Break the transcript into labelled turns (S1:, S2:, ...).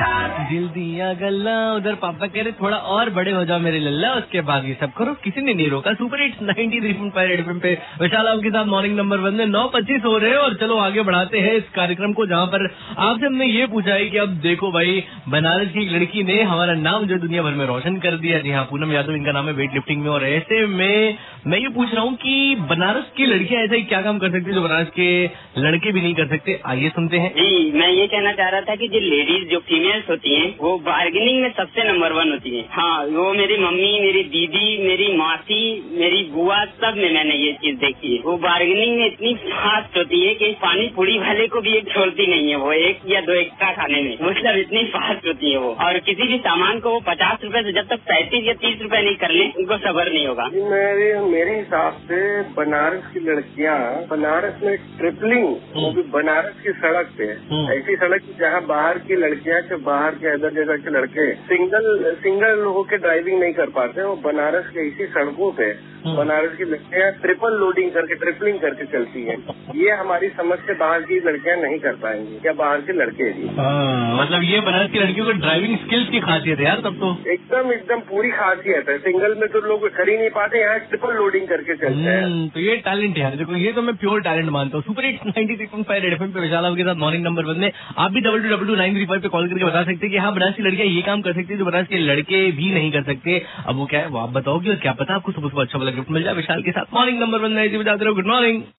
S1: दिल दिया गल्ला, उधर पापा कह रहे, थोड़ा और बड़े हो जाओ मेरे लल्ला। उसके बाद ये सब करो। किसी ने नहीं रोका। Super hits ninety three point पे विशाल आपके साथ मॉर्निंग नंबर वन में नौ पच्चीस हो रहे हैं और चलो आगे बढ़ाते हैं इस कार्यक्रम को, जहाँ पर आपसे हमने ये पूछा है कि अब देखो भाई, बनारस की एक लड़की ने हमारा नाम जो दुनिया भर में रोशन कर दिया जी हाँ पूनम यादव, इनका नाम है वेट लिफ्टिंग में। और ऐसे में मैं ये पूछ रहा हूँ कि बनारस की लड़कियाँ ऐसा क्या काम कर सकती है जो बनारस के लड़के भी नहीं कर सकते? आइए सुनते हैं।
S2: मैं ये कहना चाह रहा था कि जो लेडीज़ जो फीमेल्स होती हैं वो बार्गेनिंग में सबसे नंबर वन होती हैं। हाँ वो मेरी मम्मी मेरी दीदी मेरी मासी मेरी बुआ सब में मैंने ये चीज़ देखी है। वो बार्गेनिंग में इतनी फास्ट होती है कि पानी पूरी वाले को भी एक छोड़ती नहीं है वो एक या दो एक्स्ट्रा खाने में। मतलब इतनी फास्ट होती है वो। और किसी भी सामान को वो पचास रूपए से जब तक पैंतीस या तीस रूपए नहीं कर ले उनको सबर नहीं होगा।
S3: मेरे मेरे हिसाब से बनारस की लड़कियाँ बनारस में ट्रिपलिंग वो भी बनारस की सड़क पे
S1: हम्म।
S3: ऐसी सड़क जहाँ बाहर की लड़कियाँ के बाहर के इधर जगह के लड़के सिंगल सिंगल होके ड्राइविंग नहीं कर पाते, वो बनारस के इसी सड़कों पे। बनारस की लड़कियाँ ट्रिपल लोडिंग करके ट्रिपलिंग करके चलती हैं। ये हमारी समझ से बाहर की लड़कियाँ नहीं कर पाएँगी या बाहर के लड़के भी।
S1: हाँ, मतलब ये बनारस की लड़कियों को ड्राइविंग स्किल्स की खासियत है यार तब तो।
S3: एकदम एकदम पूरी खासियत है। सिंगल में तो लोग कर ही नहीं पाते यहाँ ट्रिपल लोडिंग करके चलते हैं।
S1: हम्म, तो ये टैलेंट है यार। देखो ये तो मैं प्योर टैलेंट मानता हूँ। Super at ninety three point five F पे विशाल आपके साथ मॉर्निंग नंबर वन में। आप भी double two double two nine three five पे कॉल करके बता सकते हैं कि हाँ बनारस की लड़कियाँ ये काम कर सकती है जो बनारस के लड़के भी नहीं कर सकते। अब वो क्या है वो आप बताओगे और क्या पता आपको सुबह सुबह अच्छा वाला गिफ्ट मिल जाए, विशाल के साथ। मॉर्निंग नंबर वन में बजाते रहो। Good morning